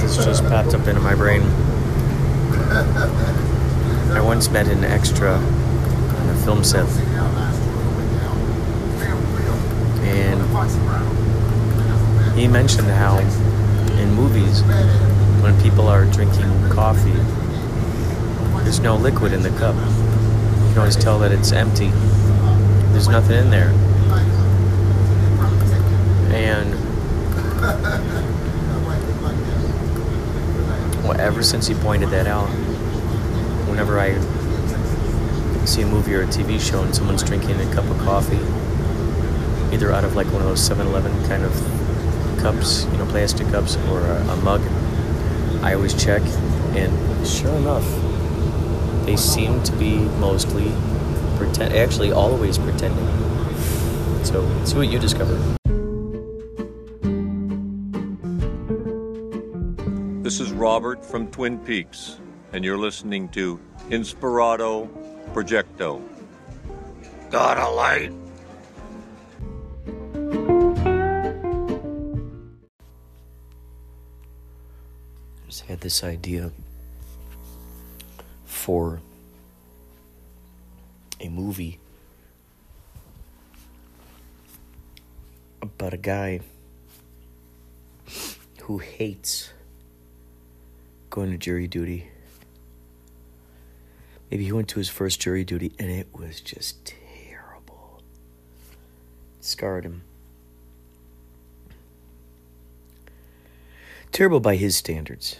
This just popped up into my brain. I once met an extra on a film set. And he mentioned how in movies, when people are drinking coffee, there's no liquid in the cup. You can always tell that it's empty. There's nothing in there. And well, ever since he pointed that out, whenever I see a movie or a TV show and someone's drinking a cup of coffee, either out of like one of those 7 Eleven kind of cups, you know, plastic cups, or a, a mug, I always check, and sure enough, they seem to be mostly pretend, actually always pretending. So, see what you discover. This is Robert from Twin Peaks, and you're listening to Inspirato Projecto. Got a light? I just had this idea for a movie about a guy who hates going to jury duty. Maybe he went to his first jury duty and it was just terrible. It scarred him. Terrible by his standards.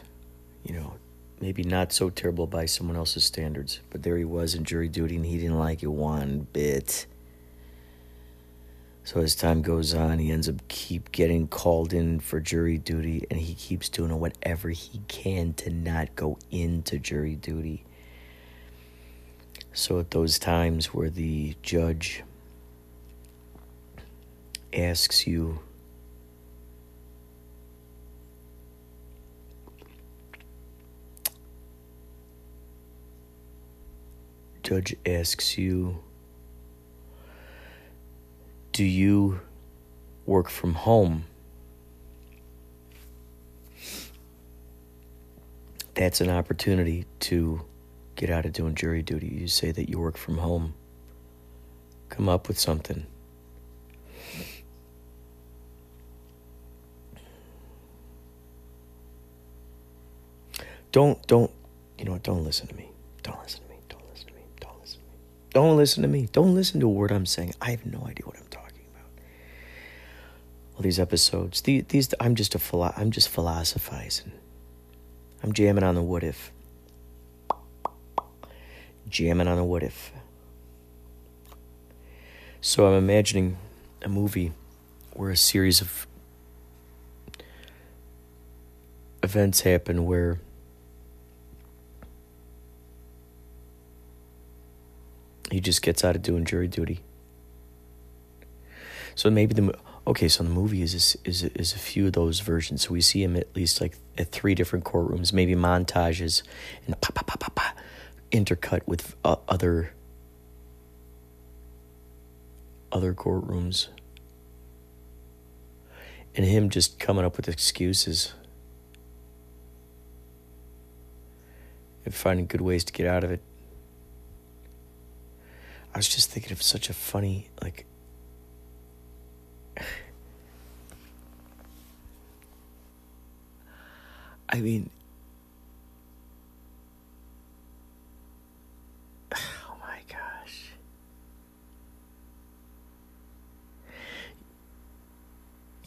You know, maybe not so terrible by someone else's standards. But there he was in jury duty and he didn't like it one bit. So as time goes on, he ends up keep getting called in for jury duty and he keeps doing whatever he can to not go into jury duty. So at those times where the judge asks you judge asks you do you work from home? That's an opportunity to get out of doing jury duty. You say that you work from home. Come up with something. Don't don't you know what? Don't listen to me. Don't listen to me. Don't listen to me. Don't listen to me. Don't listen to me. Don't listen to a word i'm saying. I have no idea what i'm talking about these episodes. These, these i'm just a philo- i'm just philosophizing. I'm jamming on the what if. Jamming on a what if. So i'm imagining a movie where a series of events happen where he just gets out of doing jury duty. So maybe the okay, so the movie is is is a few of those versions. So we see him at least like at three different courtrooms, maybe montages and pa pa pa pa pa, intercut with uh, other other courtrooms, and him just coming up with excuses and finding good ways to get out of it. I was just thinking of such a funny, like, I mean, oh my gosh.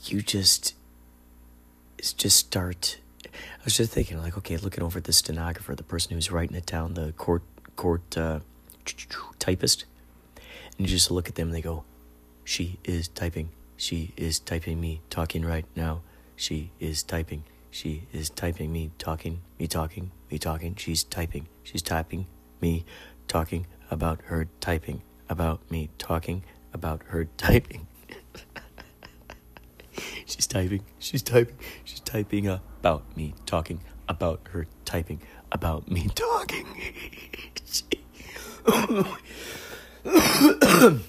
You just, just start. I was just thinking, like, okay, looking over at the stenographer, the person who's writing it down, the court court uh, typist, and you just look at them and they go, "She is typing. She is typing me talking right now. She is typing. She is typing me talking, me talking, me talking. She's typing. She's typing me talking about her typing, about me talking about her typing. she's typing. She's typing. She's typing about me talking about her typing about me talking.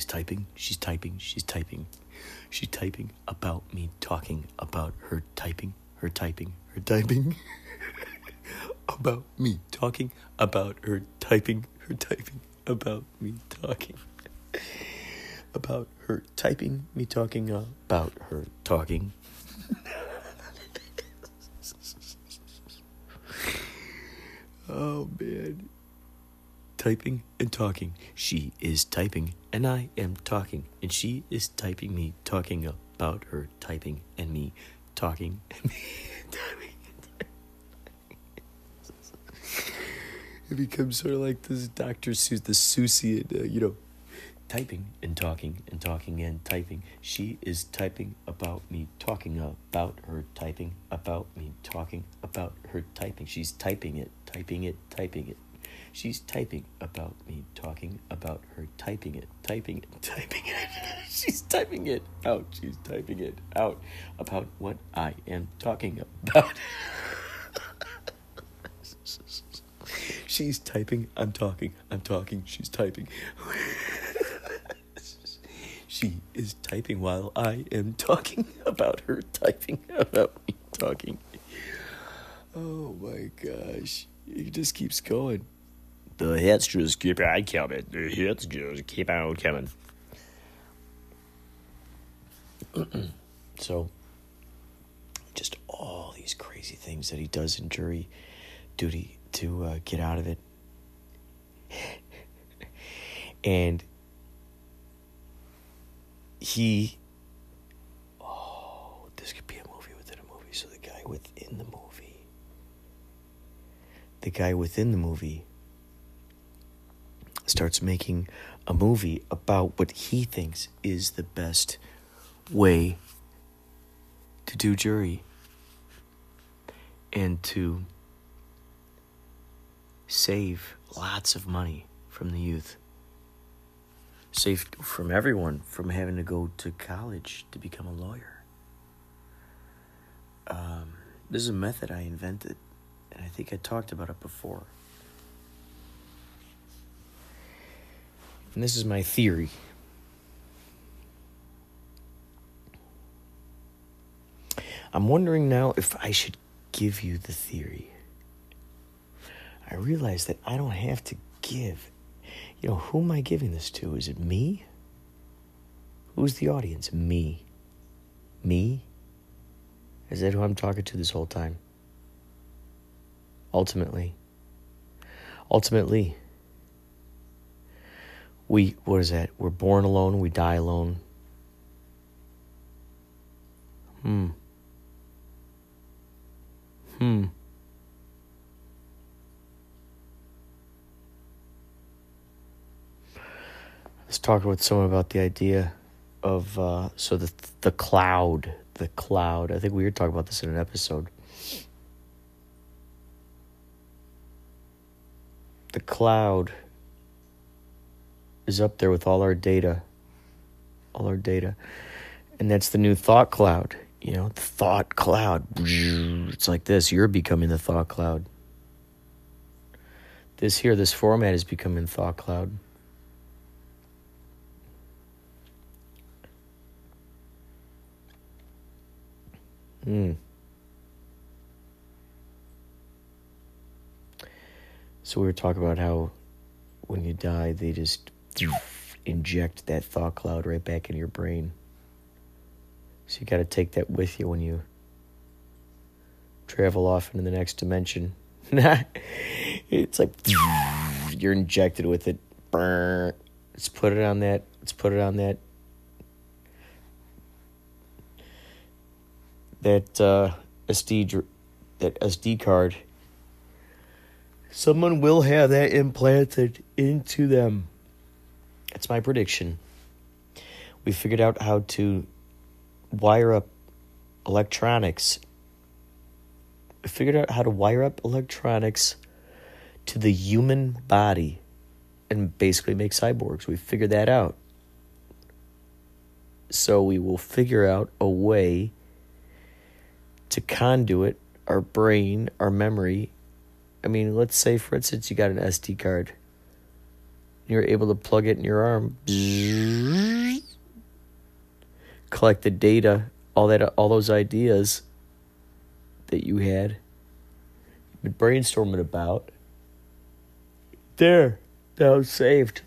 she's typing. She's typing. She's typing. She's typing about me talking about her typing. Her typing. Her typing. about me talking about her typing. Her typing about me talking. about her typing. Me talking about her talking. oh man typing and talking. She is typing and I am talking. And she is typing me, talking about her typing and me talking and me typing. it becomes sort of like this Dr. Seuss, the Seussian, uh, you know, typing and talking and talking and typing. She is typing about me, talking about her typing, about me, talking about her typing. She's typing it, typing it, typing it. She's typing about me, talking about her, typing it, typing it, typing it. She's typing it out. She's typing it out about what I am talking about. she's typing, I'm talking, I'm talking, she's typing. she is typing while I am talking about her typing about me talking. Oh my gosh. It just keeps going. The hits just keep on coming. The hits just keep on coming. so, just all these crazy things that he does in jury duty to uh, get out of it. and he. Oh, this could be a movie within a movie. So, the guy within the movie. The guy within the movie starts making a movie about what he thinks is the best way to do jury and to save lots of money from the youth. Save from everyone from having to go to college to become a lawyer. Um, this is a method I invented, and I think I talked about it before. And this is my theory. I'm wondering now if I should give you the theory. I realize that I don't have to give. You know, who am I giving this to? Is it me? Who's the audience? Me. Me? Is that who I'm talking to this whole time? Ultimately. Ultimately we what is that? We're born alone, we die alone. Hmm. Hmm. Let's talk with someone about the idea of uh, so the the cloud, the cloud. I think we were talking about this in an episode. The cloud is up there with all our data. All our data. And that's the new thought cloud. You know, the thought cloud. It's like this. You're becoming the thought cloud. This here, this format is becoming thought cloud. Hmm. So we were talking about how when you die, they just inject that thought cloud right back in your brain. So you got to take that with you when you travel off into the next dimension. it's like you're injected with it. Let's put it on that. Let's put it on that. That uh, SD that SD card. Someone will have that implanted into them. That's my prediction. We figured out how to wire up electronics. We figured out how to wire up electronics to the human body and basically make cyborgs. We figured that out. So we will figure out a way to conduit our brain, our memory. I mean, let's say, for instance, you got an SD card. You're able to plug it in your arm, collect the data, all that, all those ideas that you had, been brainstorming about. There, that was saved.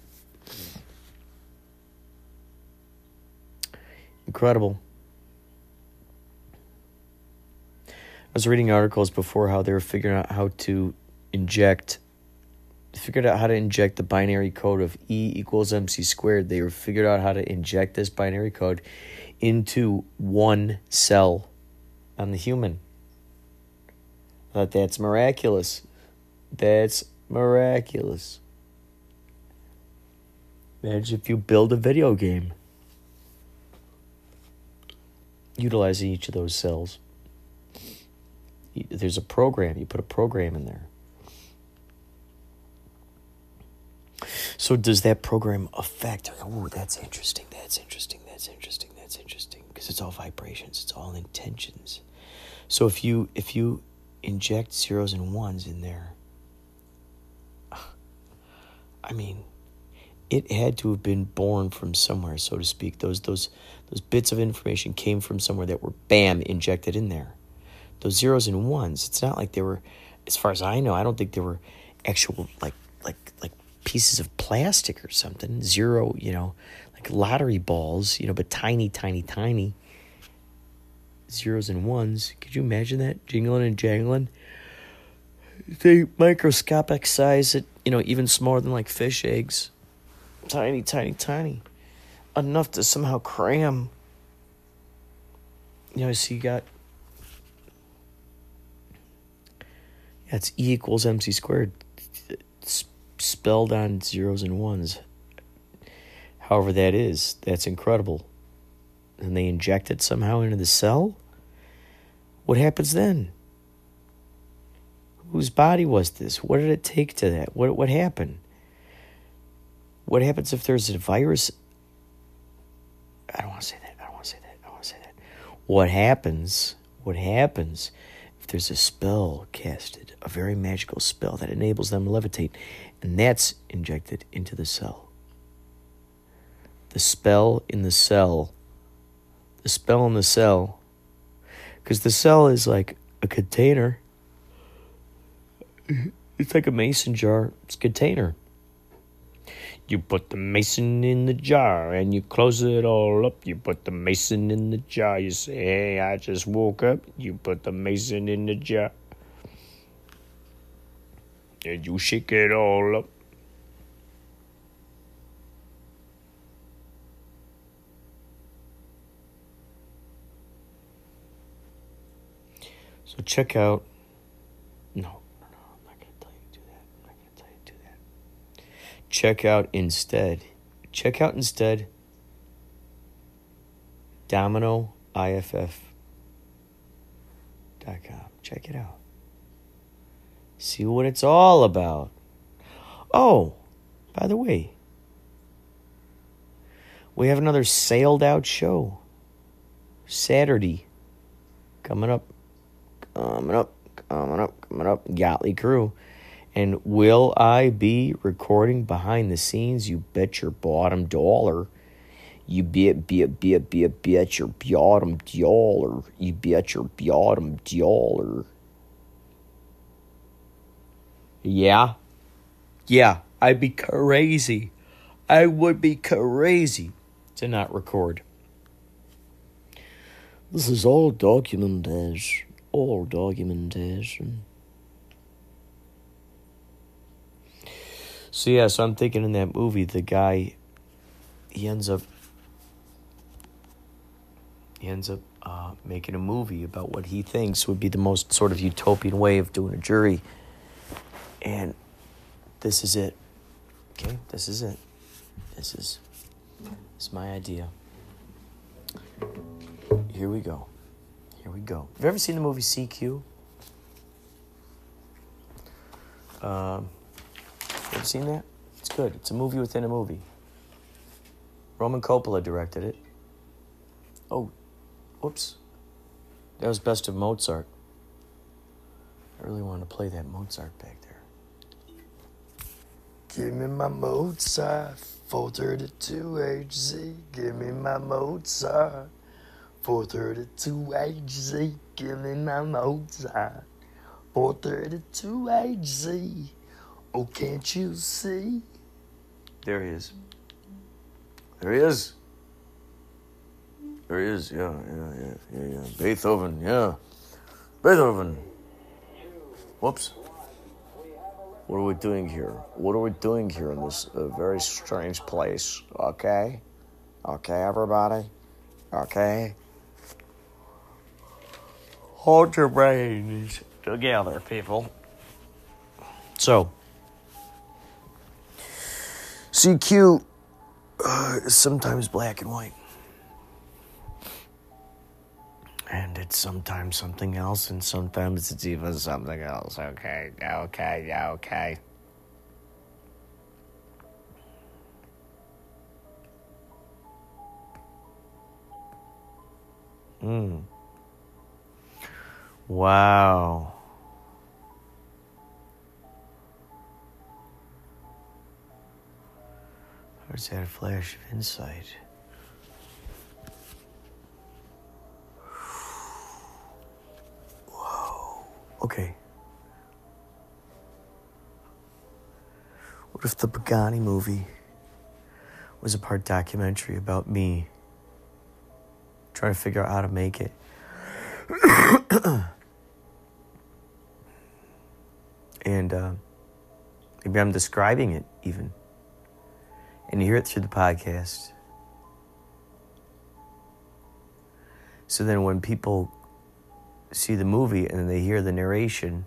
Incredible. I was reading articles before how they were figuring out how to inject, figured out how to inject the binary code of E equals MC squared. They figured out how to inject this binary code into one cell on the human. I that's miraculous. That's miraculous. Imagine if you build a video game utilizing each of those cells there's a program. You put a program in there. So does that program affect? Oh, that's interesting. That's interesting. That's interesting. That's interesting. Because it's all vibrations. It's all intentions. So if you if you inject zeros and ones in there, I mean, it had to have been born from somewhere, so to speak. Those those those bits of information came from somewhere that were bam injected in there those zeros and ones. It's not like they were, as far as I know, I don't think they were actual like like like pieces of plastic or something. Zero, you know, like lottery balls, you know, but tiny, tiny, tiny zeros and ones. Could you imagine that jingling and jangling? They microscopic size it, you know, even smaller than like fish eggs. Tiny, tiny, tiny. Enough to somehow cram. You know, so you got That's E equals MC squared, spelled on zeros and ones. However, that is, that's incredible. And they inject it somehow into the cell? What happens then? Whose body was this? What did it take to that? What, what happened? What happens if there's a virus? I don't want to say that. I don't want to say that. I don't want to say that. What happens? What happens if there's a spell casted, a very magical spell that enables them to levitate, and that's injected into the cell. The spell in the cell, the spell in the cell, because the cell is like a container. It's like a mason jar, it's a container. You put the mason in the jar and you close it all up. You put the mason in the jar. You say, Hey, I just woke up. You put the mason in the jar. And you shake it all up. So check out. No, no, I'm not gonna tell you to do that. I'm not gonna tell you to do that. check out instead. Check out instead dominoiff.com. Check it out. See what it's all about. Oh, by the way, we have another sailed out show. Saturday. Coming up. Coming up. Coming up. Coming up. Yachtley Crew. And will I be recording behind the scenes? You bet your bottom dollar. You bet, bet, bet, bet, bet your bottom dollar. You bet your bottom dollar. Yeah? Yeah, I'd be crazy. I would be crazy to not record. This is all documented all documentation. So yeah, so I'm thinking in that movie, the guy, he ends up, he ends up uh, making a movie about what he thinks would be the most sort of utopian way of doing a jury, and this is it. Okay, this is it. This is, this is my idea. Here we go. Here we go. Have you ever seen the movie CQ? Um, have you seen that? It's good. It's a movie within a movie. Roman Coppola directed it. Oh, whoops. That was Best of Mozart. I really want to play that Mozart there. Give me my Mozart, 432HZ. Give me my Mozart, 432HZ. Give me my Mozart, 432HZ. Oh, can't you see? There he is. There he is. There he is. Yeah, yeah, yeah, yeah, yeah. Beethoven. Yeah, Beethoven. Whoops. What are we doing here? What are we doing here in this uh, very strange place? Okay, okay, everybody. Okay. Hold your brains together, people. So. CQ uh, is sometimes black and white. And it's sometimes something else, and sometimes it's even something else. Okay, okay, yeah, okay. Hmm. Wow. I just had a flash of insight. Okay. What if the Pagani movie was a part documentary about me trying to figure out how to make it? and uh, maybe I'm describing it even and you hear it through the podcast. So then when people see the movie and then they hear the narration,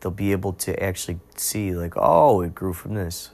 they'll be able to actually see, like, oh, it grew from this.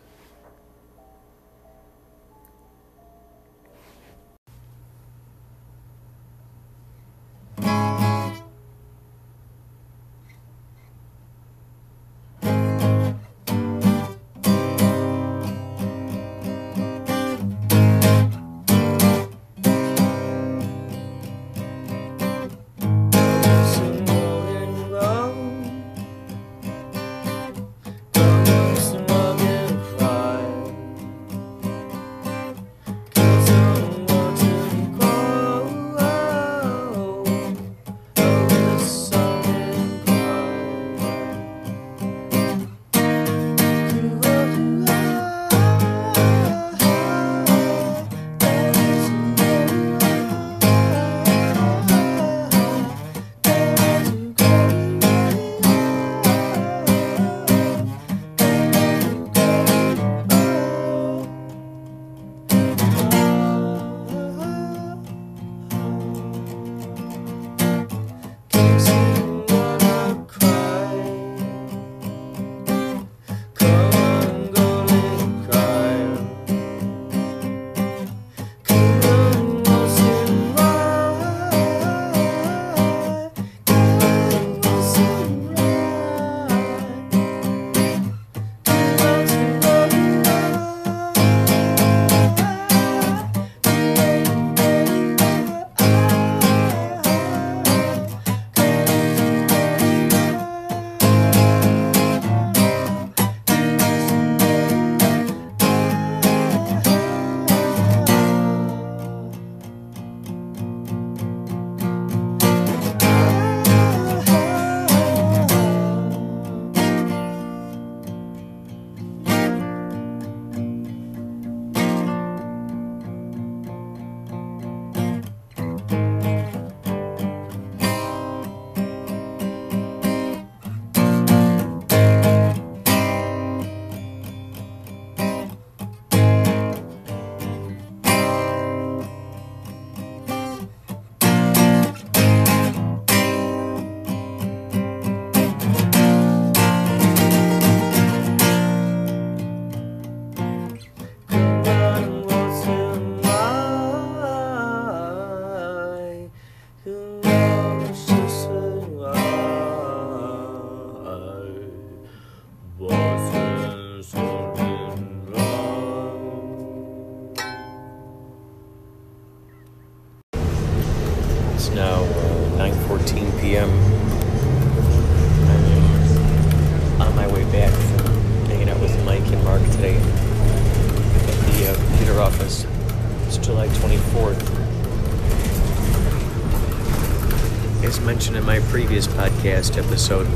Podcast episode,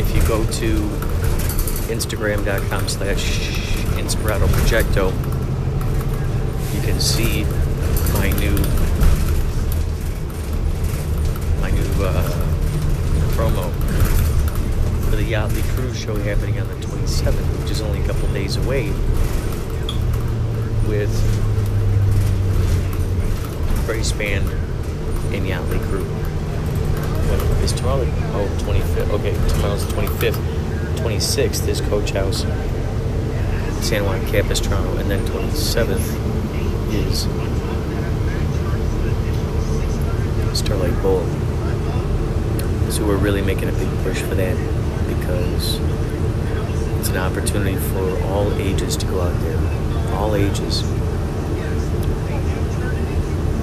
if you go to instagram.com slash inspirato projecto you can see my new my new uh, promo for the Yachtley Cruise Show happening on the 27th, which is only a couple days away, with Grace Band and Yachtley Crew. When is tomorrow? Oh, 25th. Okay, tomorrow's the 25th. 26th is Coach House, San Juan Capistrano, and then 27th is Starlight Bowl. So we're really making a big push for that because it's an opportunity for all ages to go out there. All ages.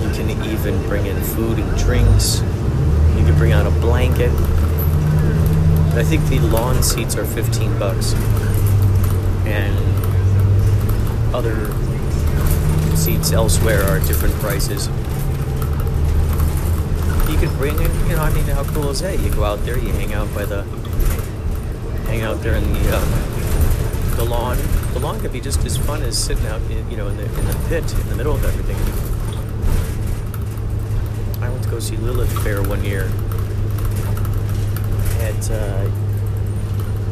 You can even bring in food and drinks. You can bring out a blanket. I think the lawn seats are 15 bucks. And other seats elsewhere are different prices. You could bring in, you know, I mean, how cool is that? You go out there, you hang out by the, hang out there in the, um, the lawn. The lawn could be just as fun as sitting out, in, you know, in the in the pit in the middle of everything. Went to go see Lilith Fair one year at, uh,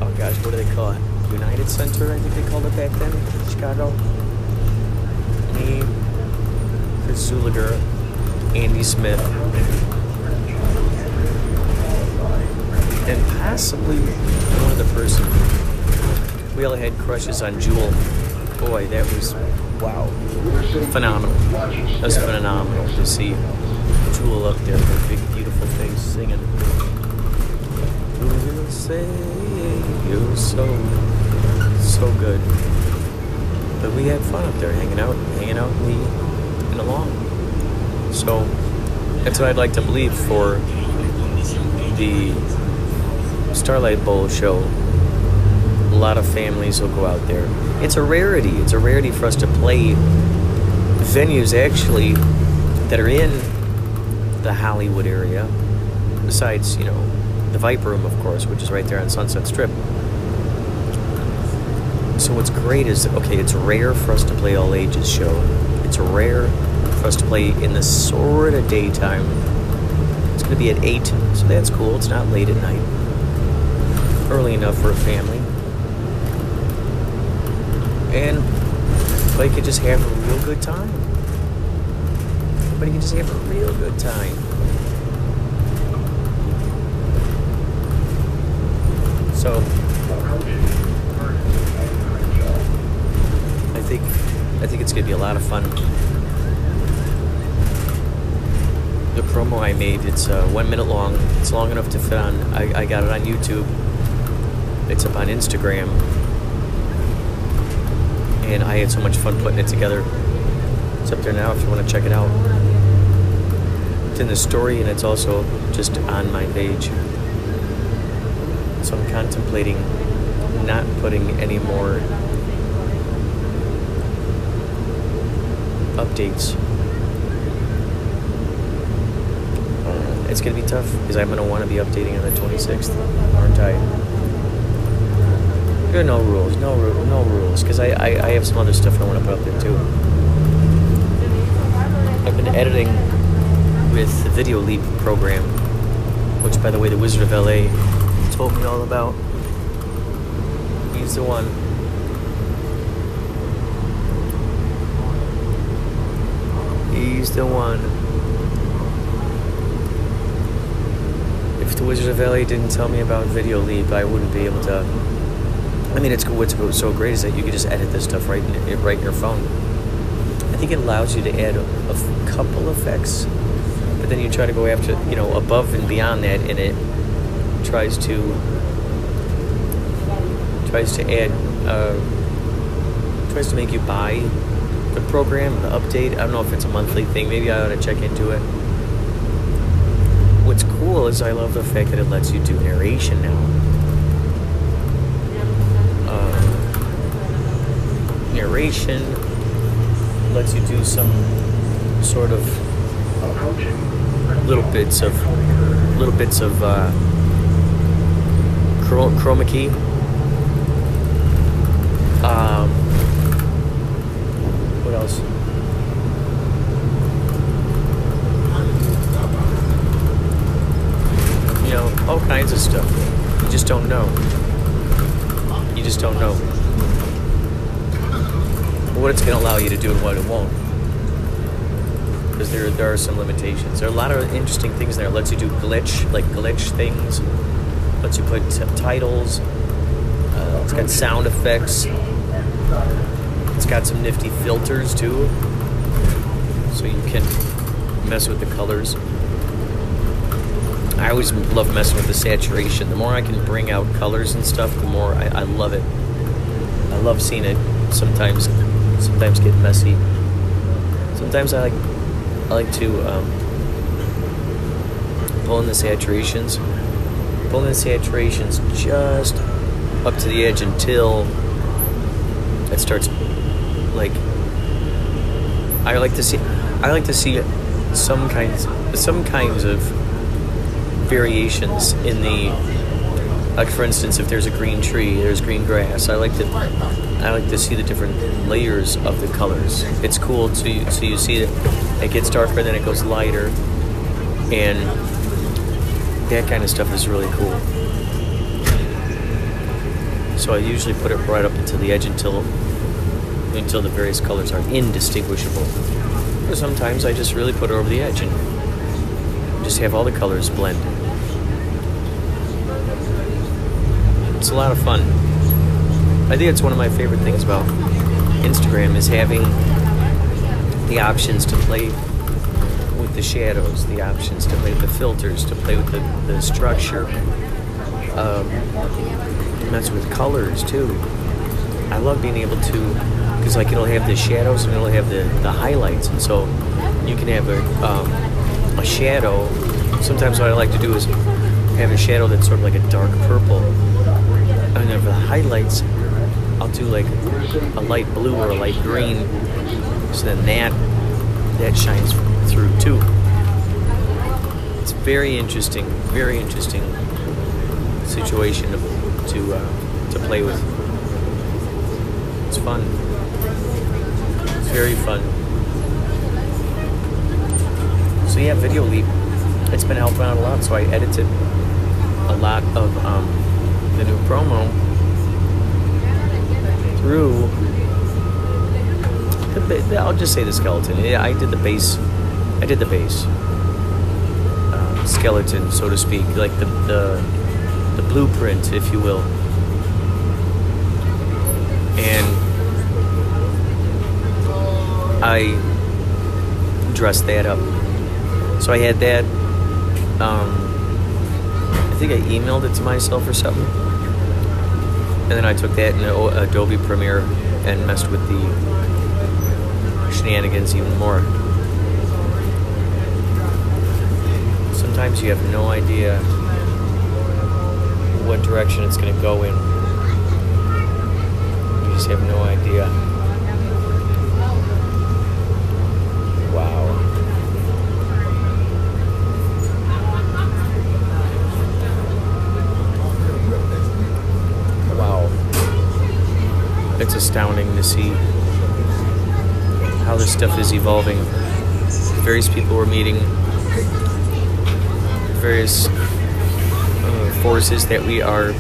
oh gosh, what do they call it? United Center, I think they called it back then, in Chicago. Me, Chris Zuliger, Andy Smith, and possibly one other person. We all had crushes on Jewel. Boy, that was wow, phenomenal. That was phenomenal to see Up there with big, beautiful face singing. Who will say you're so, so good? But we had fun up there, hanging out, hanging out in the, in the lawn. So that's what I'd like to believe for the Starlight Bowl show. A lot of families will go out there. It's a rarity. It's a rarity for us to play venues actually that are in the Hollywood area. Besides, you know, the Viper Room, of course, which is right there on Sunset Strip. So what's great is okay, it's rare for us to play all ages show. It's rare for us to play in the sort of daytime. It's going to be at eight, so that's cool. It's not late at night. Early enough for a family. And everybody can just have a real good time. Everybody can just have a real good time. So I think I think it's gonna be a lot of fun. The promo I made, it's uh, one minute long. It's long enough to fit on. I, I got it on YouTube. It's up on Instagram, and I had so much fun putting it together. It's up there now if you want to check it out. It's in the story, and it's also just on my page. So I'm contemplating not putting any more updates. Uh, it's gonna be tough because I'm gonna want to be updating on the 26th, aren't I? There are no rules, no ru- no rules, because I, I I have some other stuff I want to put up there too. I've been editing with the Video Leap program, which, by the way, the Wizard of LA told me all about. He's the one. He's the one. If the Wizard of LA didn't tell me about Video Leap, I wouldn't be able to. I mean, it's what's so great is that you can just edit this stuff right in, right in your phone. I think it allows you to add a couple effects, but then you try to go after, you know, above and beyond that, and it tries to tries to add uh, tries to make you buy the program, the update. I don't know if it's a monthly thing. Maybe I ought to check into it. what's cool is I love the fact that it lets you do narration now. Uh, narration lets you do some sort of little bits of little bits of uh, chro- chroma key. Um, what else? You know, all kinds of stuff. You just don't know. You just don't know what it's going to allow you to do and what it won't. Because there, there are some limitations. There are a lot of interesting things there. It lets you do glitch, like glitch things. Lets you put titles. Uh, it's got sound effects. It's got some nifty filters too. So you can mess with the colors. I always love messing with the saturation. The more I can bring out colors and stuff, the more I, I love it. I love seeing it sometimes sometimes get messy. Sometimes I like I like to um, pull in the saturations, pull in the saturations just up to the edge until it starts like I like to see I like to see some kinds some kinds of variations in the like for instance if there's a green tree there's green grass I like to I like to see the different layers of the colors. It's cool you, so you see that it gets darker then it goes lighter. And that kind of stuff is really cool. So I usually put it right up until the edge until until the various colors are indistinguishable. Or sometimes I just really put it over the edge and just have all the colors blend. It's a lot of fun. I think it's one of my favorite things about Instagram is having the options to play with the shadows, the options to play with the filters, to play with the, the structure, um, mess with colors too. I love being able to, because like it'll have the shadows and it'll have the, the highlights, and so you can have a, um, a shadow. Sometimes what I like to do is have a shadow that's sort of like a dark purple and then for the highlights, I'll do like a light blue or a light green. So then that that shines through too. It's very interesting, very interesting situation to to, uh, to play with. It's fun. It's very fun. So yeah, Video Leap. It's been helping out a lot. So I edited a lot of um, the new promo through the, the, I'll just say the skeleton. I did the base. I did the base um, skeleton, so to speak, like the, the the blueprint, if you will. And I dressed that up. So I had that. Um, I think I emailed it to myself or something. And then I took that in Adobe Premiere and messed with the shenanigans even more. Sometimes you have no idea what direction it's going to go in. You just have no idea. Wow. Wow. It's astounding to see how this stuff is evolving. Various people we're meeting, various uh, forces that we are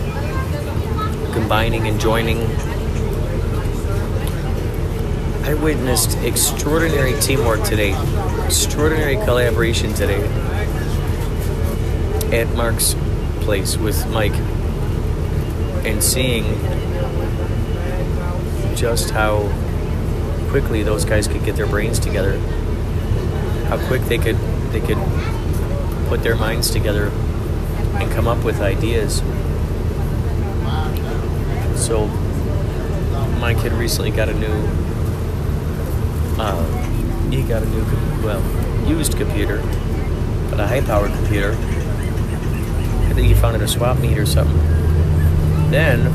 combining and joining. I witnessed extraordinary teamwork today, extraordinary collaboration today at Mark's place with Mike and seeing just how quickly those guys could get their brains together how quick they could they could put their minds together and come up with ideas so my kid recently got a new uh, he got a new well used computer but a high powered computer I think he found it a swap meet or something. Then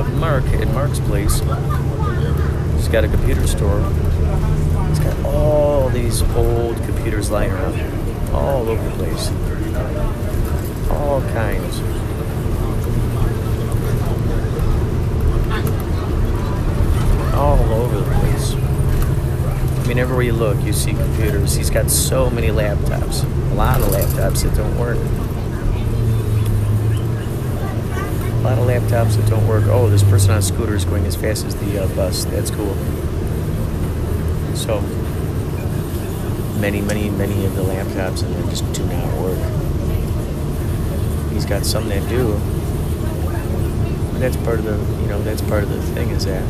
uh, Mark at Mark's place, he's got a computer store. He's got all these old computers lying around, all over the place, all kinds. all over the place. I mean, everywhere you look, you see computers. He's got so many laptops, a lot of laptops that don't work. A lot of laptops that don't work. Oh, this person on a scooter is going as fast as the uh, bus. That's cool. So, many, many, many of the laptops and them just do not work. He's got some that do. And that's part of the, you know, that's part of the thing is that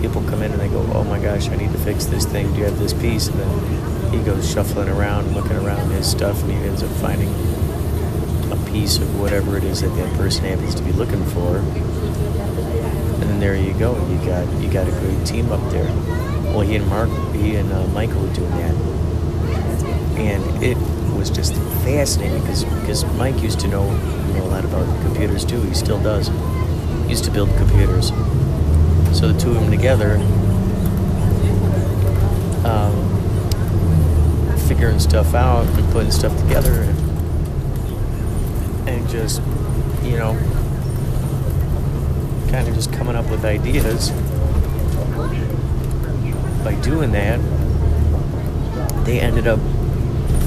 people come in and they go, "Oh my gosh, I need to fix this thing. Do you have this piece?" And then he goes shuffling around, looking around his stuff, and he ends up finding piece of whatever it is that that person happens to be looking for. And then there you go. You got you got a great team up there. Well, he and Mark, he and uh, Michael were doing that, and it was just fascinating because because Mike used to know you know a lot about computers too. He still does. He used to build computers. So the two of them together, um, figuring stuff out and putting stuff together, just, you know, kind of just coming up with ideas. By doing that, they ended up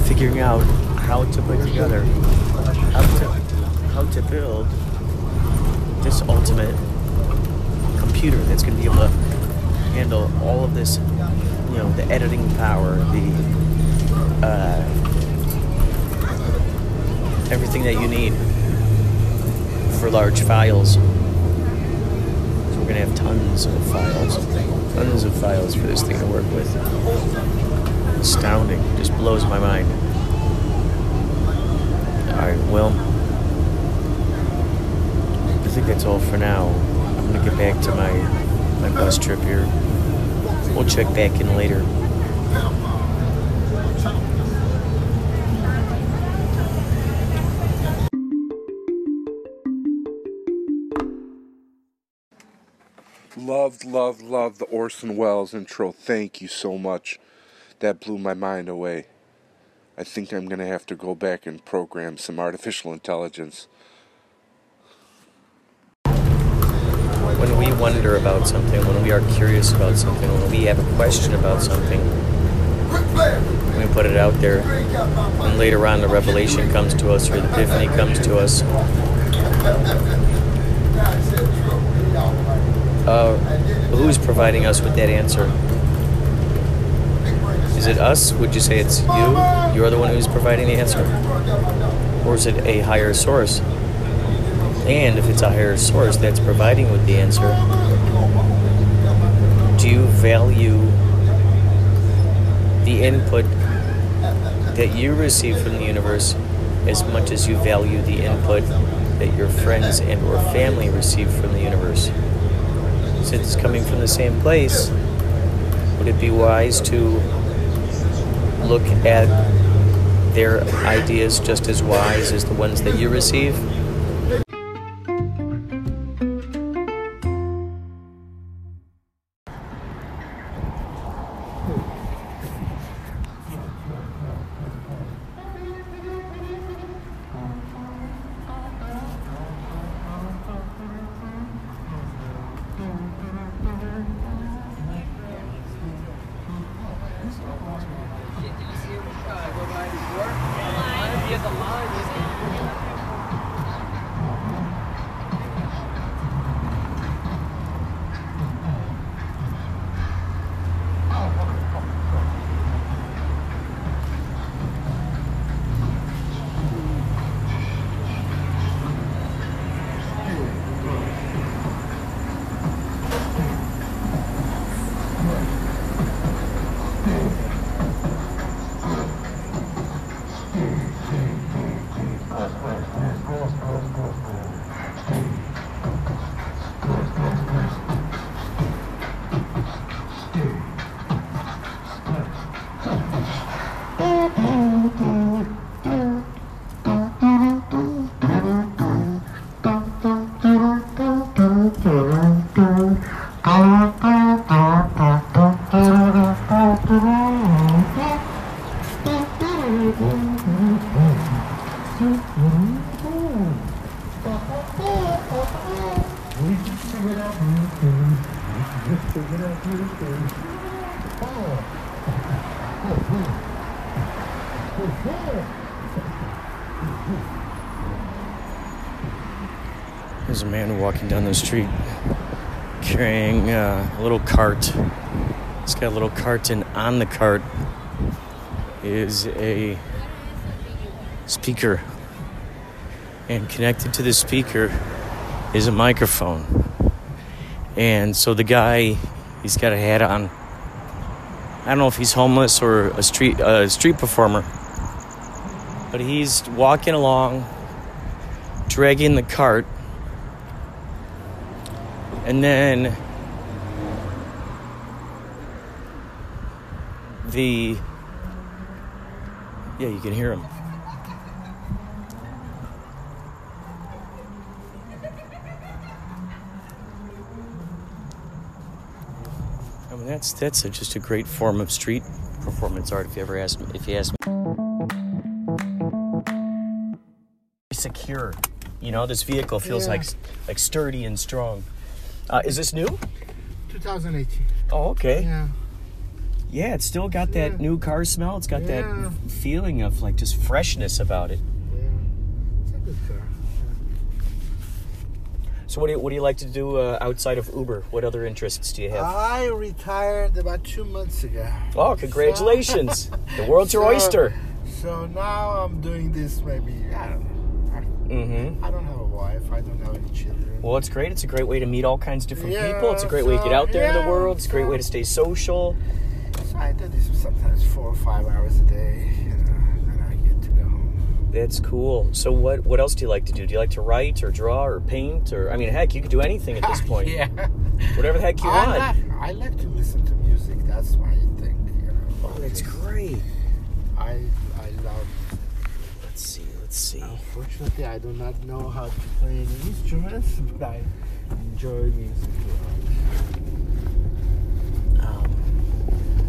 figuring out how to put together, how to, how to build this ultimate computer that's going to be able to handle all of this, you know, the editing power, the uh, everything that you need for large files. So we're going to have tons of files, tons of files for this thing to work with. Astounding, just blows my mind. All right, well, I think that's all for now. I'm gonna get back to my my bus trip here. We'll check back in later. Loved, loved the Orson Welles intro. Thank you so much. That blew my mind away. I think I'm going to have to go back and program some artificial intelligence. When we wonder about something, when we are curious about something, when we have a question about something, we put it out there. And later on, the revelation comes to us, or the epiphany comes to us. Uh, who's providing us with that answer? Is it us? Would you say it's you? You're the one who's providing the answer? Or is it a higher source? And if it's a higher source that's providing with the answer, do you value the input that you receive from the universe as much as you value the input that your friends and or family receive from the universe? Since it's coming from the same place, would it be wise to look at their ideas just as wise as the ones that you receive? Walking down the street carrying uh, a little cart. It's got a little cart, and on the cart is a speaker. And connected to the speaker is a microphone. And so the guy, he's got a hat on. I don't know if he's homeless or a street a street performer, but he's walking along, dragging the cart and then the yeah you can hear him. I mean that's that's a, just a great form of street performance art if you ever ask me if you ask me. Secure. You know this vehicle feels Yeah. like like sturdy and strong uh, is this new 2018. Oh, okay. Yeah, Yeah. it's still got that Yeah. new car smell. It's got Yeah. that feeling of like just freshness about it. Yeah. It's a good car. So, what do you, what do you like to do uh, outside of Uber? What other interests do you have? I retired about two months ago. oh, congratulations! the world's your oyster. So now I'm doing this maybe, I don't know. Mm-hmm. I, I don't a wife. I don't have any children. Well, it's great. It's a great way to meet all kinds of different Yeah, people. It's a great way to get out there in the world. It's a great so- way to stay social. So I do this sometimes four or five hours a day. You uh, know, and I get to go home. That's cool. So, what what else do you like to do? Do you like to write or draw or paint or I mean, heck, you could do anything at this point. yeah. Whatever the heck you I want. like, I like to listen to music. That's my thing. You know. Oh, that's great. I Let's see. Unfortunately, I do not know how to play any instruments, but I enjoy music. Um,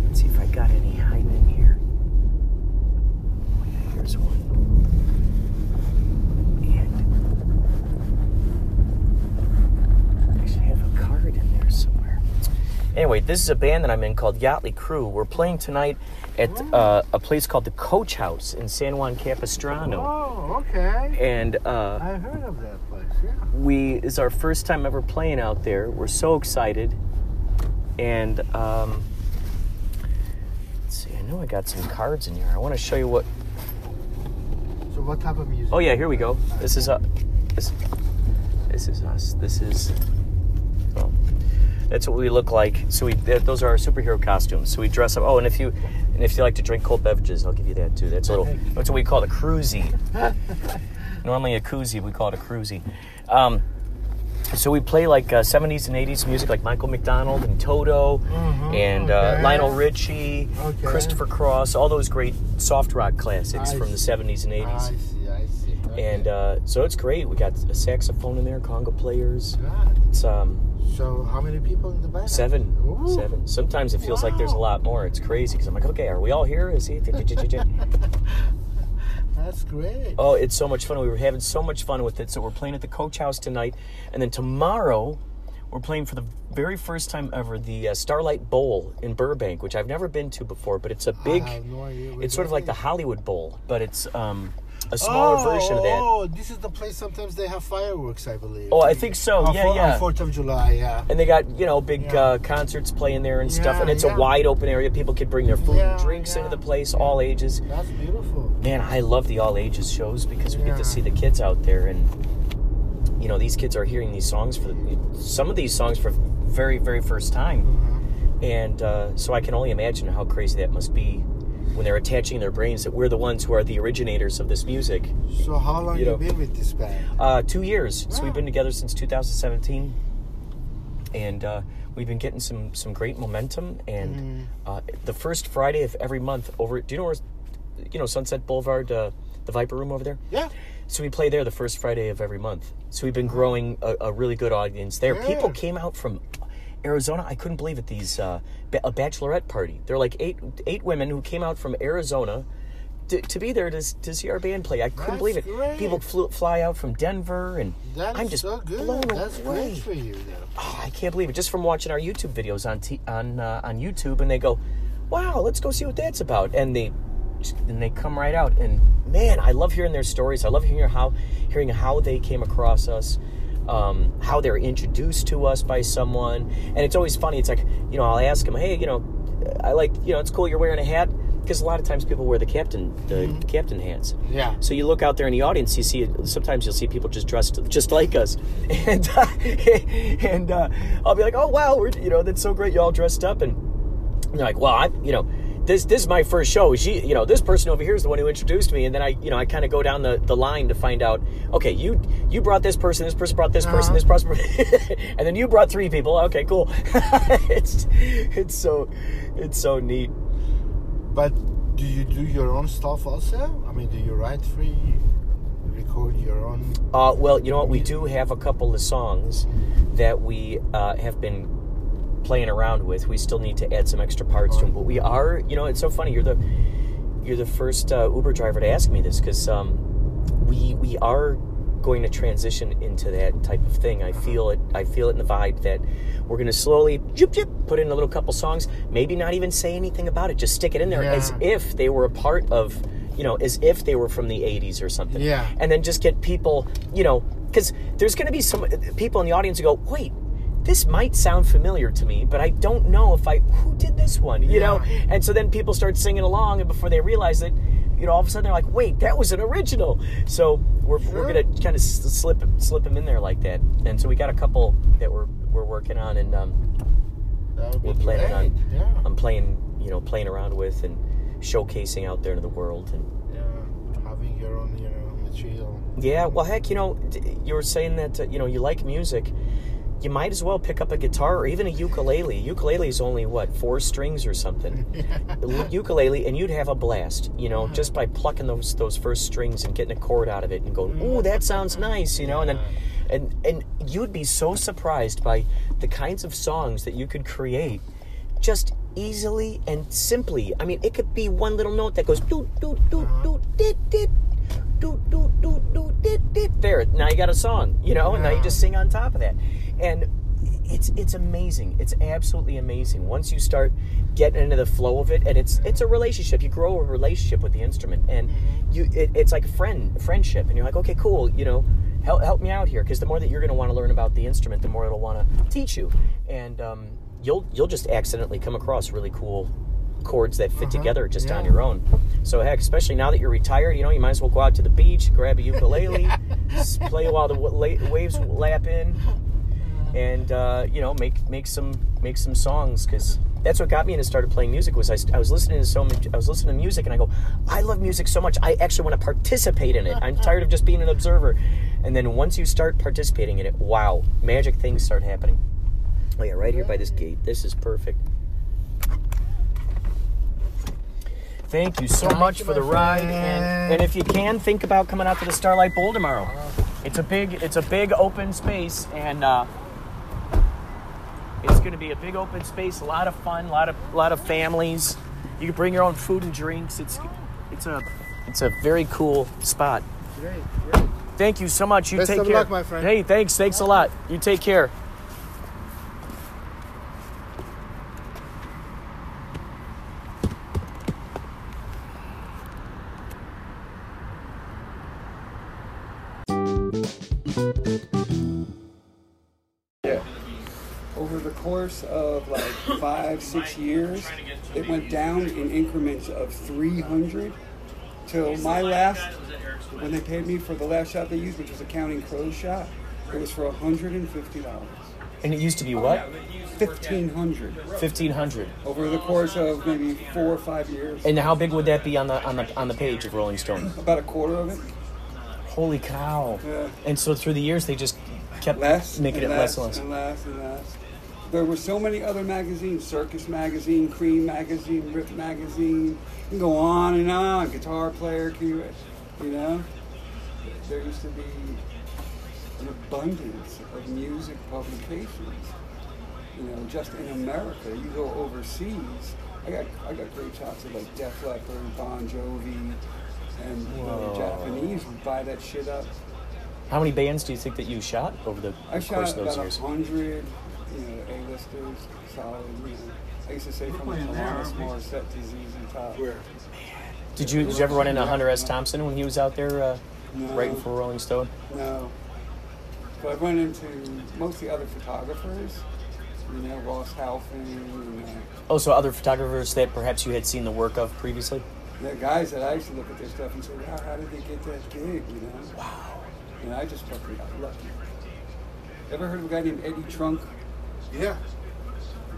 let's see if I got any hiding in here. Oh yeah, here's one. And I actually have a card in there somewhere. Anyway, this is a band that I'm in called Yachtley Crew. We're playing tonight at uh, a place called the Coach House in San Juan Capistrano. Oh, okay. And uh, I heard of that place. Yeah. we is our first time ever playing out there. We're so excited, and um, let's see. I know I got some cards in here. I want to show you what. So, what type of music? Oh yeah, here we go. This is uh, this, this is us. This is. That's what we look like. So we those are our superhero costumes. So we dress up. Oh, and if you and if you like to drink cold beverages, I'll give you that too. That's a little. That's what we call a cruisy. Normally a koozie, we call it a cruisy. Um, so we play like uh, 70s and 80s music, like Michael McDonald and Toto, and uh, okay. Lionel Richie, Okay. Christopher Cross, all those great soft rock classics I from the 70s and 80s. I see. I see. Okay. And uh, so it's great. We got a saxophone in there, conga players. God. It's um, So, how many people in the band? seven, Ooh. seven. Sometimes it feels like there's a lot more. It's crazy because I'm like, okay, are we all here? Is he? That's great. Oh, it's so much fun. We were having so much fun with it. So we're playing at the Coach House tonight, and then tomorrow we're playing for the very first time ever the uh, Starlight Bowl in Burbank, which I've never been to before. But it's a big. No It's sort of like the. Hollywood Bowl, but it's um, a smaller oh, version of that. Oh, this is the place. Sometimes they have fireworks, I believe. Oh, I think so. On Yeah, Four- yeah. Fourth of July, yeah. And they got you know big Yeah. uh, concerts playing there and stuff, and it's yeah. a wide open area. People can bring their food Yeah, and drinks yeah, into the place, all ages. That's beautiful. Man, I love the all ages shows because we get to see the kids out there, and you know these kids are hearing these songs for some of these songs for very very first time, Uh-huh. and uh, so I can only imagine how crazy that must be when they're attaching their brains that we're the ones who are the originators of this music. So, how long You you been with this band? Uh, two years, so we've been together since 2017, and uh, we've been getting some some great momentum. And Mm-hmm. uh, the first Friday of every month over, do you know where, you know Sunset Boulevard, uh, the Viper Room over there? Yeah. So we play there the first Friday of every month. So we've been growing a, a really good audience there. Yeah. People came out from Arizona. I couldn't believe it. These uh, a bachelorette party. They're like eight eight women who came out from Arizona to, to be there to, to see our band play. I couldn't That's believe it. great. People flew, fly out from Denver, and That's I'm just so good. blown That's away. great for you, though. Oh, I can't believe it. Just from watching our YouTube videos on t- on uh, on YouTube, and they go, "Wow, let's go see what that's about," and they and they come right out. And man, I love hearing their stories. I love hearing how hearing how they came across us. Um, how they're introduced to us by someone, and it's always funny. It's like you know, I'll ask them, "Hey, you know, I like you know, it's cool you're wearing a hat," because a lot of times people wear the captain the captain hats. Yeah. So you look out there in the audience, you see sometimes you'll see people just dressed just like us, and uh, and uh, I'll be like, oh wow, we're you know that's so great, you all dressed up, and they're like, well, I you know this this is my first show. She you know this person over here is the one who introduced me, and then I you know I kind of go down the, the line to find out, okay, you you brought this person, this person brought this person, this person, and then you brought three people. Okay, cool. it's it's so it's so neat. But do you do your own stuff also? I mean, do you write free, record your own? Uh, well, you know what? We do have a couple of songs that we uh, have been playing around with. We still need to add some extra parts to them, but we are. You know, it's so funny. You're the you're the first uh, Uber driver to ask me this because um, we we are going to transition into that type of thing. I feel it. I feel it in the vibe that we're going to slowly jip, jip, put in a little couple songs. Maybe not even say anything about it. Just stick it in there as if they were a part of. You know, as if they were from the '80s or something Yeah. and then just get people, you know, because there's going to be some people in the audience who go, wait, this might sound familiar to me, but I don't know if I who did this one, you know. And so then people start singing along, and before they realize it, you know, all of a sudden they're like, wait, that was an original. So we're, we're gonna kind of slip slip them in there like that. And so we got a couple that we're we're working on, and um, That would be we're planning great. on Yeah. I'm playing, you know, playing around with and showcasing out there into the world and. yeah. Having your own, you know, material. Yeah, well, heck, you know, you were saying that uh, you know you like music. You might as well pick up a guitar or even a ukulele. Ukulele is only what four strings or something. Ukulele, and you'd have a blast. You know, just by plucking those those first strings and getting a chord out of it and going, mm. "Ooh, that sounds nice," you know, and then and and you'd be so surprised by the kinds of songs that you could create just easily and simply. I mean, it could be one little note that goes doot doot doot uh-huh. doot dit dit doot doot doot doot dit dit. There, now you got a song, you know, and now you just sing on top of that, and it's it's amazing. It's absolutely amazing once you start getting into the flow of it, and it's it's a relationship. You grow a relationship with the instrument, and you it, it's like a friend friendship, and you're like, okay, cool, you know. Help, help me out here because the more that you're going to want to learn about the instrument the more it'll want to teach you and um, you'll you'll just accidentally come across really cool chords that fit together just on your own. So heck, especially now that you're retired, you know, you might as well go out to the beach, grab a ukulele, s- play while the waves lap in, and uh, you know, make make some make some songs because that's what got me into started playing music. Was I, I was listening to so much, I was listening to music and I go, I love music so much. I actually want to participate in it. I'm tired of just being an observer. And then once you start participating in it, wow, magic things start happening. Oh yeah, right here by this gate. This is perfect. Thank you so Thank much you, for the ride, and, and if you can, think about coming out to the Starlight Bowl tomorrow. It's a big, it's a big open space, and uh, it's going to be a big open space. A lot of fun, a lot of, a lot of families. You can bring your own food and drinks. It's, it's a, it's a very cool spot. Great, great. Thank you so much. You Best take care. luck, my friend. Hey, thanks, thanks a lot. You take care. Six years, it went down in increments of 300 till my last, when they paid me for the last shot they used, which was a Counting Crows shot, it was for $150. And it used to be what? 1500 Fifteen hundred. over the course of maybe four or five years. And how big would that be on the on the on the page of Rolling Stone? About a quarter of it. Holy cow! Yeah. And so through the years, they just kept less, making it less, and less. and less and less. There were so many other magazines: Circus Magazine, Creem Magazine, Rip Magazine. You can go on and on. Guitar Player, you you know. There used to be an abundance of music publications. You know, just in America, you go overseas, I got I got great shots of like Def Leppard, and Bon Jovi, and Whoa. the Japanese would buy that shit up. How many bands do you think that you shot over the I course of those about years? a hundred, you know, A-listers, solid. You. I used to say from Alanis Morissette to ZZ Top. Did you did you ever run into Hunter S. Thompson when he was out there uh, No. writing for Rolling Stone? No. But I've run into mostly other photographers. You know, Ross Halfin and uh, Oh, so other photographers that perhaps you had seen the work of previously? the guys that I used to look at their stuff and say, wow, how did they get that gig? You know? Wow. And I just fucking got lucky. Ever heard of a guy named Eddie Trunk? Yeah.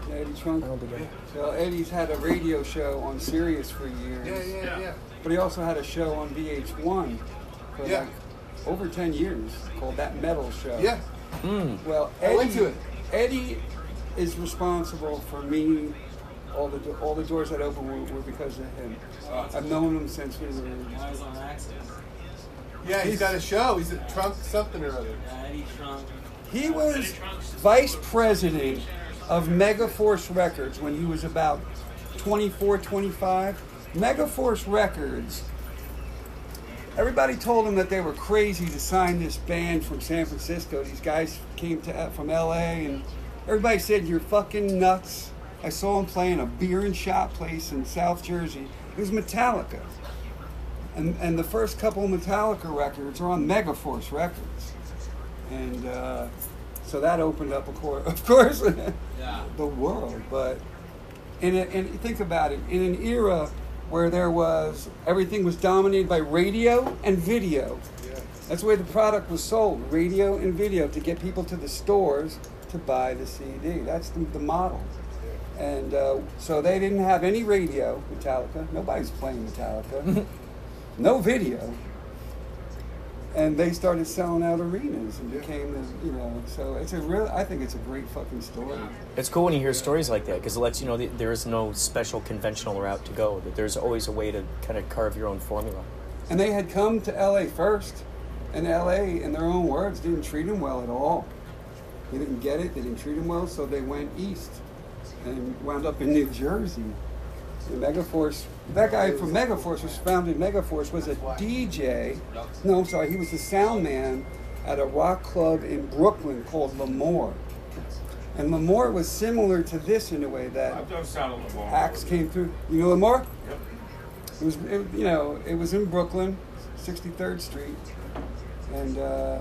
Yeah, Eddie Trunk? I don't think I- Well, Eddie's had a radio show on Sirius for years. Yeah, yeah, yeah. But he also had a show on VH1 for Yeah. like over 10 years called That Metal Show. Yeah. Hmm. Well, I Eddie, went to it. Eddie is responsible for me. All the do- all the doors that opened were, were because of him. I've known him since we were. On access. Yeah, he's got a show. He's at Trunk something or other. He was vice president of Megaforce Records when he was about 24, 25. Megaforce Records. Everybody told him that they were crazy to sign this band from San Francisco. These guys came to uh, from LA, and everybody said you're fucking nuts. I saw him playing a beer and shop place in South Jersey. It was Metallica, and and the first couple Metallica records are on Megaforce Records, and uh, so that opened up, of course, of course, the world. But in a, and think about it, in an era where there was everything was dominated by radio and video. That's the way the product was sold: radio and video to get people to the stores to buy the CD. That's the, the model. And uh, so they didn't have any radio, Metallica. Nobody's playing Metallica. no video. And they started selling out arenas and became, the, you know. So it's a real. I think it's a great fucking story. It's cool when you hear stories like that because it lets you know that there is no special conventional route to go. That there's always a way to kind of carve your own formula. And they had come to LA first, and LA, in their own words, didn't treat them well at all. They didn't get it, they didn't treat them well, so they went east and wound up in New Jersey. And Megaforce, that guy from Megaforce was founded Megaforce was a DJ. No, I'm sorry, he was the sound man at a rock club in Brooklyn called L'Amour. And L'Amour was similar to this in a way that I've done sound on the wall. acts came through. You know L'Amour? Yep. It was, it, you know, it was in Brooklyn, 63rd Street, and uh,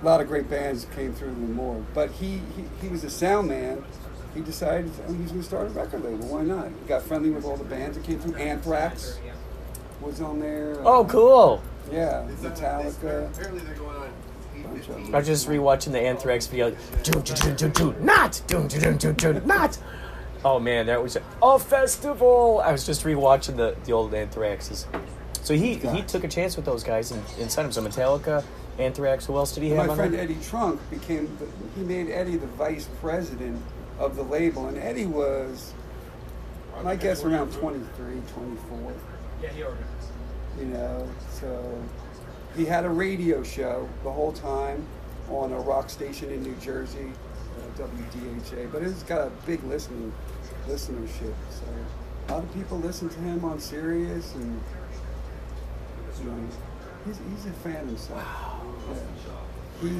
a lot of great bands came through L'Amour. But he, he, he was a sound man. He decided oh, he was going to start a record label. Why not? He got friendly with all the bands that came through. Anthrax was on there. Uh, oh, cool! Yeah, Metallica. Apparently they're going on. bunch of them. I was just rewatching the Anthrax video. Doom, doom, doom, doom, not doom, doom, doom, doom, doom, not. Oh man, that was a Oh festival. I was just rewatching the the old Anthraxes. So he he took a chance with those guys and, and signed them. So Metallica, Anthrax. Who else did he have My friend there? Eddie Trunk became, the, he made Eddie the vice president of the label, and Eddie was, I guess, around 23, 24. Yeah, he ordered. You know, so he had a radio show the whole time on a rock station in New Jersey, uh, WDHA, but it's got a big listening listenership. So a lot of people listen to him on Sirius, and you know, he's, he's a fan himself. Yeah.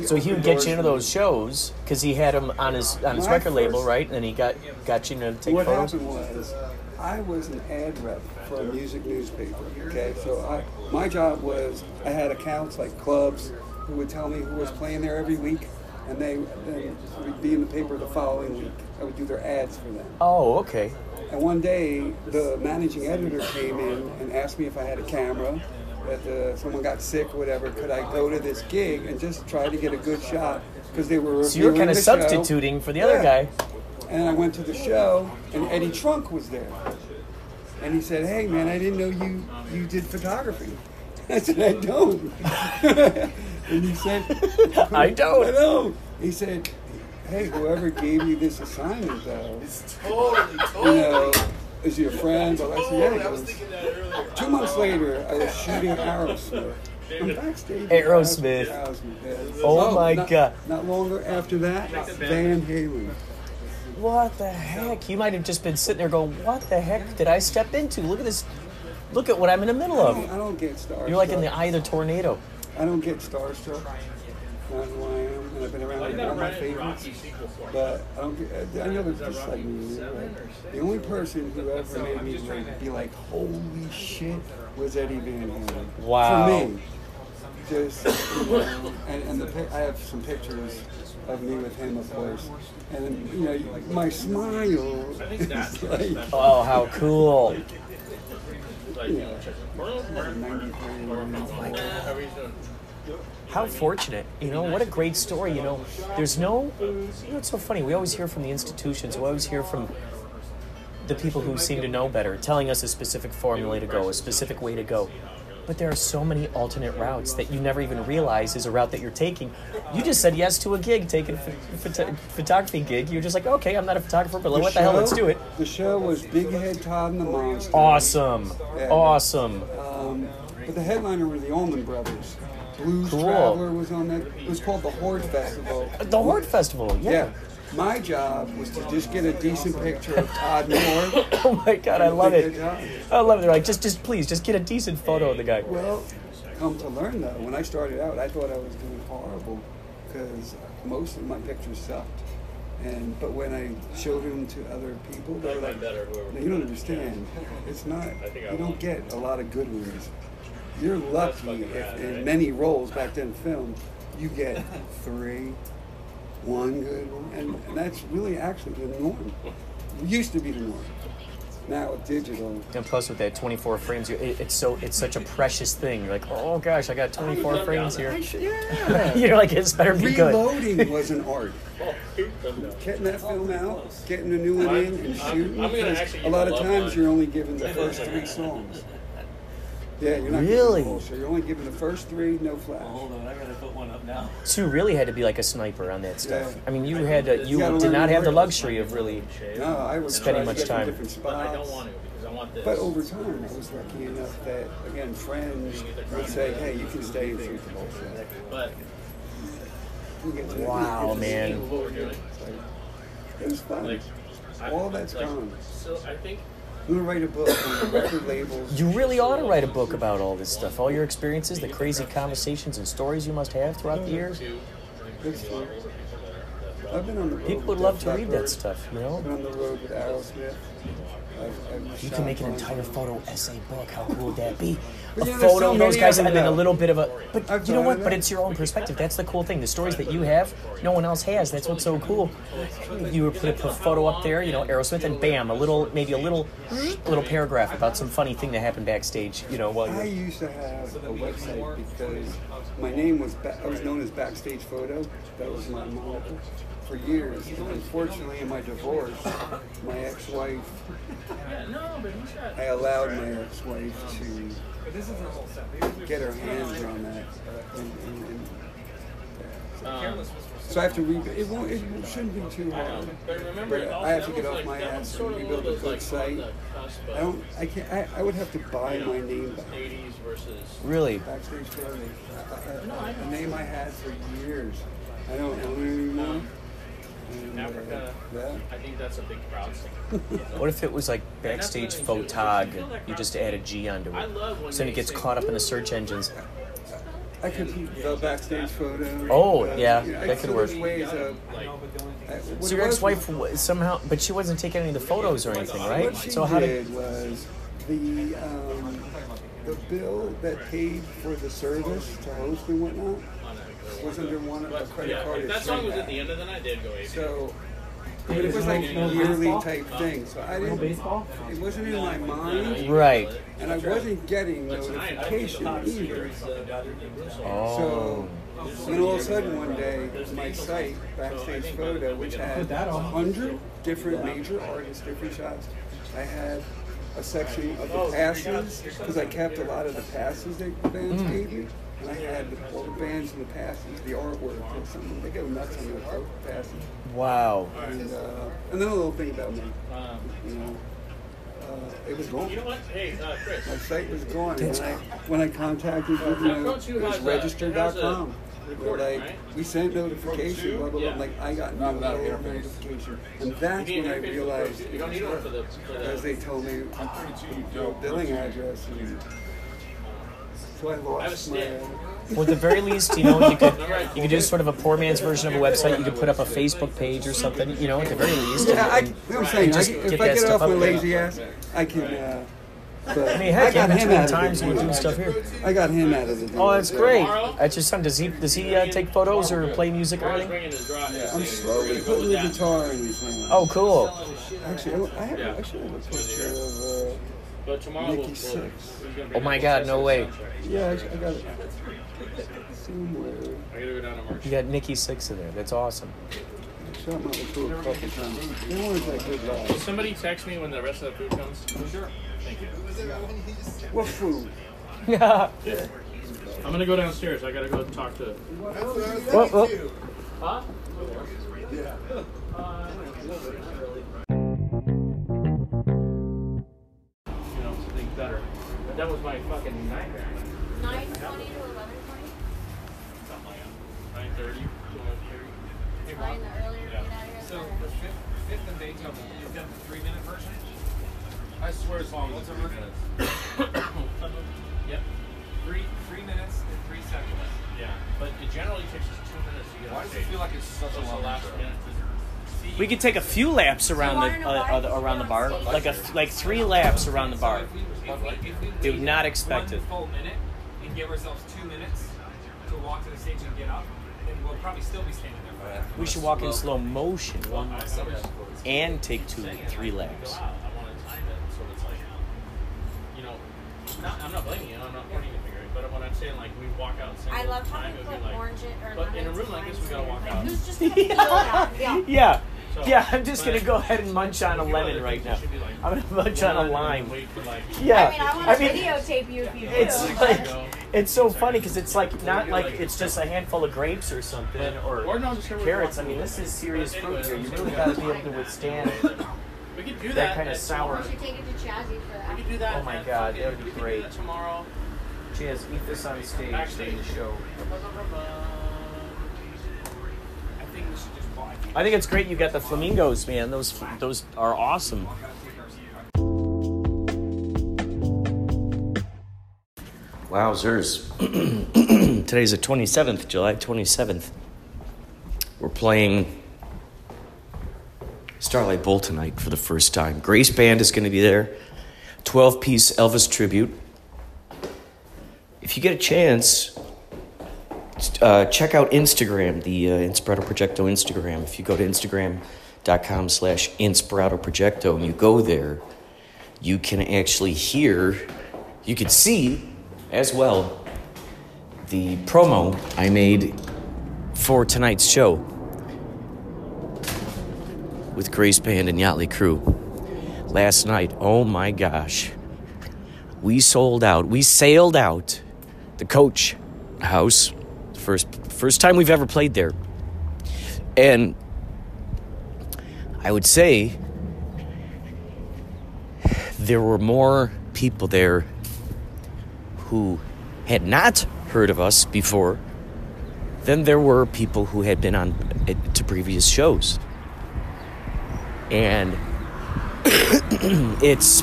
So he would get you into those shows because he had them on his on his My record label, right? And he got got you to take what photos. What happened was I was an ad rep for a music newspaper. Okay, so I my job was I had accounts like clubs who would tell me who was playing there every week, and they then would be in the paper the following week. I would do their ads for them. Oh, okay. And one day, the managing editor came in and asked me if I had a camera, that uh, someone got sick or whatever. Could I go to this gig and just try to get a good shot? Because they were So you were kind of the show. substituting for the other Yeah. guy. And I went to the show, and Eddie Trunk was there. And he said, "Hey, man, I didn't know you you did photography." I said, "I don't." and he said, I don't. I don't." He said, "Hey, whoever gave you this assignment, though, Totally, you totally. know, is he a friend?" But I said, "Yeah." He goes, thinking that earlier. Two months later, I was shooting Aerosmith. I'm backstage. at Aerosmith. Aerosmith, yeah. Oh, oh my not, God. Not longer after that, Van Halen. what the heck? You might have just been sitting there going, what the heck did I step into? Look at this. Look at what I'm in the middle I don't, I of. don't get starstruck. You're like in the eye of the tornado. I don't get starstruck. Not who I am, and I've been around like all my favorites. But I don't. Get, I know they're just like me. Right? The only person who ever made me like, be like, "Holy shit," was Eddie Van Halen. Wow. For me, just you know, and, and the I have some pictures of me with him, of course, and you know, my smile is like. Oh, how cool. You know, 93. How fortunate. You know, what a great story. You know, there's no. You know, it's so funny. We always hear from the institutions, we always hear from the people who seem to know better, telling us a specific formula to go, a specific way to go. But there are so many alternate routes that you never even realize is a route that you're taking. You just said yes to a gig, taking a ph- photo- photography gig. You're just like, okay, I'm not a photographer, but what the hell, let's do it. The show was Big Head Todd and the Monster. Awesome. Yeah. Awesome. Um, but the headliner were the Allman Brothers. Blues Cool. Traveler was on that. It was called the Horde Festival. The Horde Festival, yeah. Yeah. My job was to just get a decent picture of Todd Mohr. Oh my god, I love it. I love it. They're like, just, just please, just get a decent photo of the guy. Well, come to learn though, when I started out, I thought I was doing horrible because most of my pictures sucked. And but when I showed them to other people, they were like, "No, "You don't understand. It's not. You don't get a lot of good ones. You're lucky if in many roles back then film, you get three, one good one, and, and that's really actually the norm. It Used to be the norm. Now with digital, And plus, with that 24 frames, it, it's so it's such a precious thing. You're like, oh gosh, I got 24 frames here. Should- yeah. You're like, it's better be good. Reloading was an art. Getting that film out, getting a new one in, and shooting. I'm gonna because actually a lot of times mine. you're only given the first three songs. Yeah, you're not Really? Given so you're only given the first three, no flash. Hold on, I gotta put one up now. So really had to be like a sniper on that stuff. Yeah. I mean, you had to, you You did not have the luxury of really. No, I was Spending much time. different But I don't want to because I want this. But over time, I was lucky enough that again, friends would say, "Hey, you can stay and shoot the whole show." But You get to- Wow, you get to man. what we're doing, It was fun. like, I- All that's like, gone. So I think I'm gonna write a book on record labels. You really ought to write a book about all this stuff, all your experiences, the crazy conversations and stories you must have throughout the years. True. I've been on the road. People would love to read that stuff, you I've know. been on the road with Aerosmith. I've, I've You can make an entire photo essay book. How cool would that be? A yeah, photo so of those guys, and then a little bit of a. But you know what? But it's your own perspective. That's the cool thing. The stories that you have, no one else has. That's what's so cool. You would put a photo up there, you know, Aerosmith, and bam, a little, maybe a little, a little paragraph about some funny thing that happened backstage. You know, while I you're. used to have a website because my name was ba- I was known as Backstage Photo. That was my moniker for years. Unfortunately, in my divorce, my ex-wife, No, but he's got. I allowed my ex-wife to get her hands on that. And, and, and, Um, so I have to read. It won't. It shouldn't be too hard. but remember, I have to get off my ass and rebuild a good like site. on the cusp I don't. I can't. I, I would have to buy my name back. 80s versus. Really? Backstage photo. A, a, a name I had for years. I don't own it anymore. And, Africa. yeah. I think that's a big proud thing. What if it was like backstage photog? You just add a G onto I it. love when So then they it gets say, caught up in the search engines. I could keep the backstage photo. Oh, Uh, yeah, you know, that it's could work. Ways of, Like, what So it your was- ex-wife wa- somehow, but she wasn't taking any of the photos or anything, right? What she So how did did? was the um, the bill that paid for the service to host and whatnot was under one of the credit yeah, card. if that song was at the end of the night, they'd go AV. So, but it was like a yearly type thing. So I didn't. It wasn't in my mind, Right. and I wasn't getting notification either. Oh. So, then all of a sudden one day, my site, Backstage Photo, which had a hundred different major artists, different shots, I had a section of the passes because I kept a lot of the passes that the bands mm. gave me. And I had all the bands in the passes, the artwork, and something. They go nuts on the art passes. Wow. And, uh, and then a little thing about me, Um, you know, uh, it was gone. you know what? Hey, uh, Chris. My site was gone. And when I, when I contacted, you know, it was has a- has register.com. a- But like we sent notification, blah blah blah. Yeah. I'm like I got no notification, and that's when I realized You don't need one for the because the. they told me the billing address, and so I I have a lost my. Well, at the very least, you know, you could you could do sort of a poor man's version of a website. You could put up a Facebook page or something. You know, at the very least. Yeah, I, you know what I'm saying. I, just can- get if I get off my lazy ass, I can. Uh, but I mean, heck, got in him between out of times it. we're doing stuff here. I got him out of the deal. Oh, that's great. That's your son. Does he does he uh, take photos or play music or anything? bringing his drive. I'm slowly putting the guitar in his hand. Oh, cool. Actually, I have, Yeah. I should have a picture of. Uh, But tomorrow Nikki we'll. we'll Six. Oh my God, no way. yeah, I, I got it somewhere. I gotta go down to March. You got Nikki Sixx in there. That's awesome. Shot my tour a couple times. They weren't that good Will somebody text me when the rest of the food comes? Sure. Thank you. What food? yeah. I'm gonna go downstairs. I gotta go talk to. Oh, oh. Huh? You uh, better. But that was my fucking nightmare. 920 to 1120? Something like that. 9:30 to 11:30. Hey, Flying the earlier to Yeah. get out here. So the the fifth, fifth and Beethoven, you've done the three minute version? I swear it's long. What's three minutes? Yep. Three, three minutes and three seconds. Yeah. But it generally takes us two minutes to get Why does stage. it feel like it's such So a long last minute. We could take a few laps around wanna the uh, uh, the- around the bar, like a like three laps around the bar. Would wait not expect one it. full minute and give ourselves two minutes to walk to the stage and get up, then we'll probably still be standing there for that. We should walk in slow motion and take two, three laps. I want to time it so it's like, you know, not, I'm not blaming you. I'm not pointing the finger. But what I'm saying, like, we walk out and I love how time, we it put would be like, orange in- or But in a room like this, we gotta walk out. Who's just gonna feel that? Yeah. Yeah, So- yeah. I'm just gonna go ahead and munch on a lemon right now. you should be like, I'm gonna munch on a lime. Wait for like. Yeah, I mean, I want I to mean, videotape you if you do. it's like it's so funny because it's like not like it's just a handful of grapes or something Or or no, just here we carrots. I mean, this is serious fruit here. You really gotta gotta be able to withstand. We could do that that. kinda sour- We should take it to Chazzy for that. Oh we could do that. Oh my God, that would be great. Tomorrow. Cheers, eat this on stage during the show. I think we should just walk. I think it's great you got the flamingos, man. Those those are awesome. Wowzers. Today's the 27th, July 27th. We're playing Starlight Bowl tonight for the first time. Grace Band is going to be there. 12 piece Elvis tribute. If you get a chance, uh, check out Instagram, the uh, Inspirato Projecto Instagram. If you go to instagram.com slash Inspirato Projecto and you go there, you can actually hear, you can see as well the promo I made for tonight's show with Grace Band and Yachtley Crew. Last night, oh my gosh, we sold out. We sailed out the coach house. First, first time we've ever played there. And I would say there were more people there who had not heard of us before than there were people who had been on to previous shows. And it's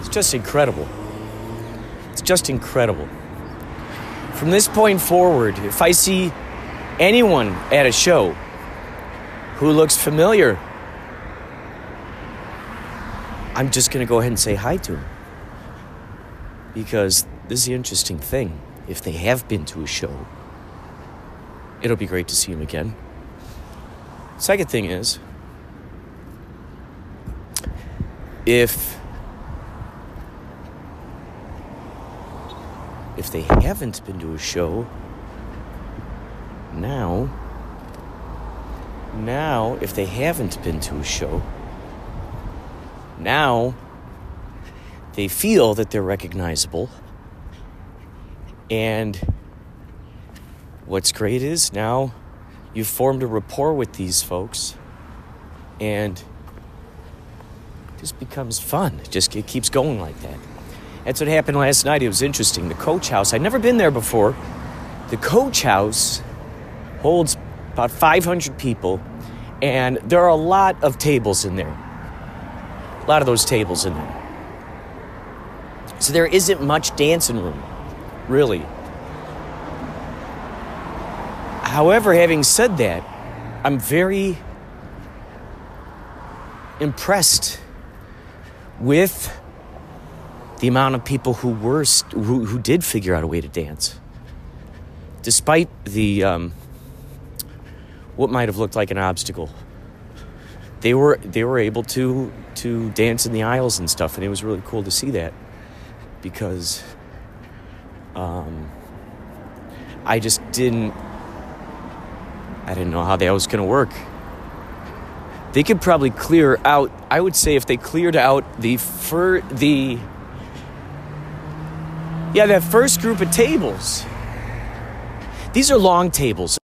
it's just incredible. It's just incredible. From this point forward, if I see anyone at a show who looks familiar, I'm just going to go ahead and say hi to him. Because this is the interesting thing. If they have been to a show, it'll be great to see him again. Second thing is, if if they haven't been to a show, now, now, if they haven't been to a show, now they feel that they're recognizable. And what's great is now you've formed a rapport with these folks and it just becomes fun. It just it keeps going like that. That's what happened last night. It was interesting. The coach house, I'd never been there before. The coach house holds about 500 people, and there are a lot of tables in there. A lot of those tables in there. So there isn't much dancing room, really. However, having said that, I'm very impressed with the amount of people who were who, who did figure out a way to dance, despite the um, what might have looked like an obstacle. They were they were able to to dance in the aisles and stuff, and it was really cool to see that because um, I just didn't I didn't know how that was going to work. They could probably clear out. I would say if they cleared out the fur the yeah that first group of tables. These are long tables.